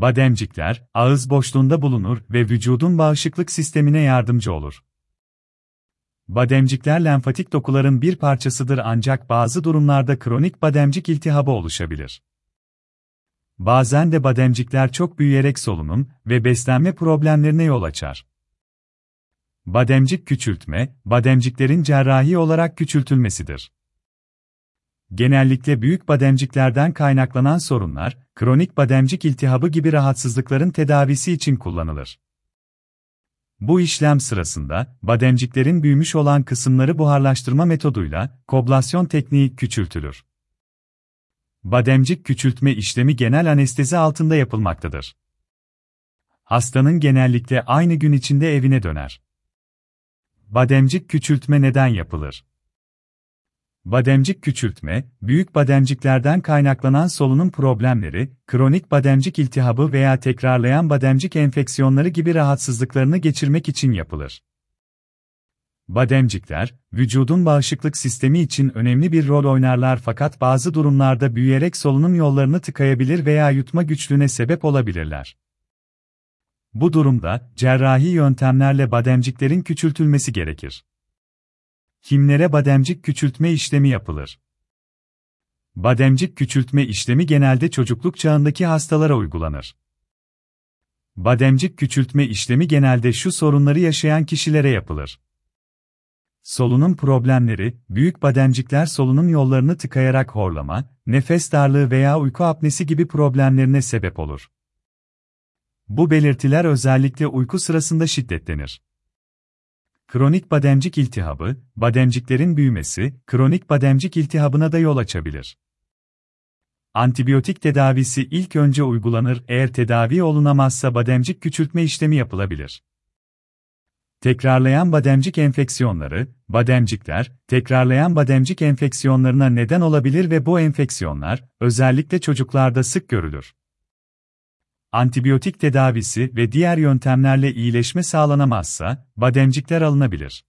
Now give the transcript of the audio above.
Bademcikler, ağız boşluğunda bulunur ve vücudun bağışıklık sistemine yardımcı olur. Bademcikler lenfatik dokuların bir parçasıdır ancak bazı durumlarda kronik bademcik iltihabı oluşabilir. Bazen de bademcikler çok büyüyerek solunum ve beslenme problemlerine yol açar. Bademcik küçültme, bademciklerin cerrahi olarak küçültülmesidir. Genellikle büyük bademciklerden kaynaklanan sorunlar, kronik bademcik iltihabı gibi rahatsızlıkların tedavisi için kullanılır. Bu işlem sırasında, bademciklerin büyümüş olan kısımları buharlaştırma metoduyla, koblasyon tekniği küçültülür. Bademcik küçültme işlemi genel anestezi altında yapılmaktadır. Hastanın genellikle aynı gün içinde evine döner. Bademcik küçültme neden yapılır? Bademcik küçültme, büyük bademciklerden kaynaklanan solunum problemleri, kronik bademcik iltihabı veya tekrarlayan bademcik enfeksiyonları gibi rahatsızlıklarını geçirmek için yapılır. Bademcikler, vücudun bağışıklık sistemi için önemli bir rol oynarlar fakat bazı durumlarda büyüyerek solunum yollarını tıkayabilir veya yutma güçlüğüne sebep olabilirler. Bu durumda, cerrahi yöntemlerle bademciklerin küçültülmesi gerekir. Kimlere bademcik küçültme işlemi yapılır? Bademcik küçültme işlemi genelde çocukluk çağındaki hastalara uygulanır. Bademcik küçültme işlemi genelde şu sorunları yaşayan kişilere yapılır. Solunum problemleri, büyük bademcikler solunum yollarını tıkayarak horlama, nefes darlığı veya uyku apnesi gibi problemlerine sebep olur. Bu belirtiler özellikle uyku sırasında şiddetlenir. Kronik bademcik iltihabı, bademciklerin büyümesi, kronik bademcik iltihabına da yol açabilir. Antibiyotik tedavisi ilk önce uygulanır, eğer tedavi olunamazsa bademcik küçültme işlemi yapılabilir. Tekrarlayan bademcik enfeksiyonları, bademcikler, tekrarlayan bademcik enfeksiyonlarına neden olabilir ve bu enfeksiyonlar, özellikle çocuklarda sık görülür. Antibiyotik tedavisi ve diğer yöntemlerle iyileşme sağlanamazsa, bademcikler alınabilir.